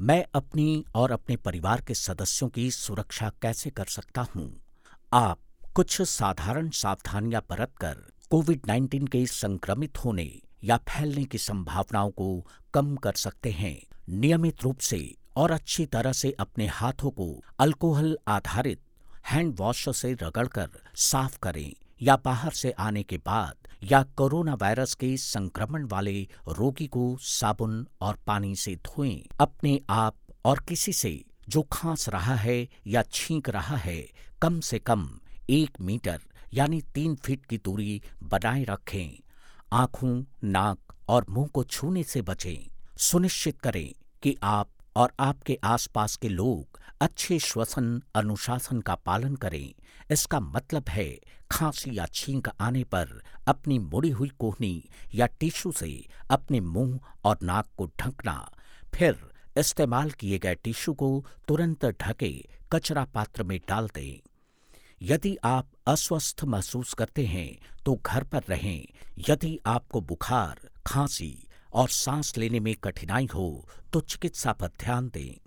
मैं अपनी और अपने परिवार के सदस्यों की सुरक्षा कैसे कर सकता हूँ? आप कुछ साधारण सावधानियाँ बरतकर कोविड 19 के संक्रमित होने या फैलने की संभावनाओं को कम कर सकते हैं। नियमित रूप से और अच्छी तरह से अपने हाथों को अल्कोहल आधारित हैंड वॉश से रगड़कर साफ़ करें। या बाहर से आने के बाद या कोरोना वायरस के संक्रमण वाले रोगी को साबुन और पानी से धोएँ। अपने आप और किसी से जो खांस रहा है या छींक रहा है, कम से कम एक मीटर यानी तीन फीट की दूरी बनाए रखें। आँखों, नाक और मुँह को छूने से बचें। सुनिश्चित करें कि आप और आपके आसपास के लोग अच्छे श्वसन अनुशासन का पालन करें। इसका मतलब है, खांसी या छींक आने पर अपनी मुड़ी हुई कोहनी या टिश्यू से अपने मुँह और नाक को ढकना, फिर इस्तेमाल किए गए टिश्यू को तुरंत ढके कचरा पात्र में डाल दें। यदि आप अस्वस्थ महसूस करते हैं तो घर पर रहें। यदि आपको बुखार, खांसी और सांस लेने में कठिनाई हो तो चिकित्सा पर ध्यान दें।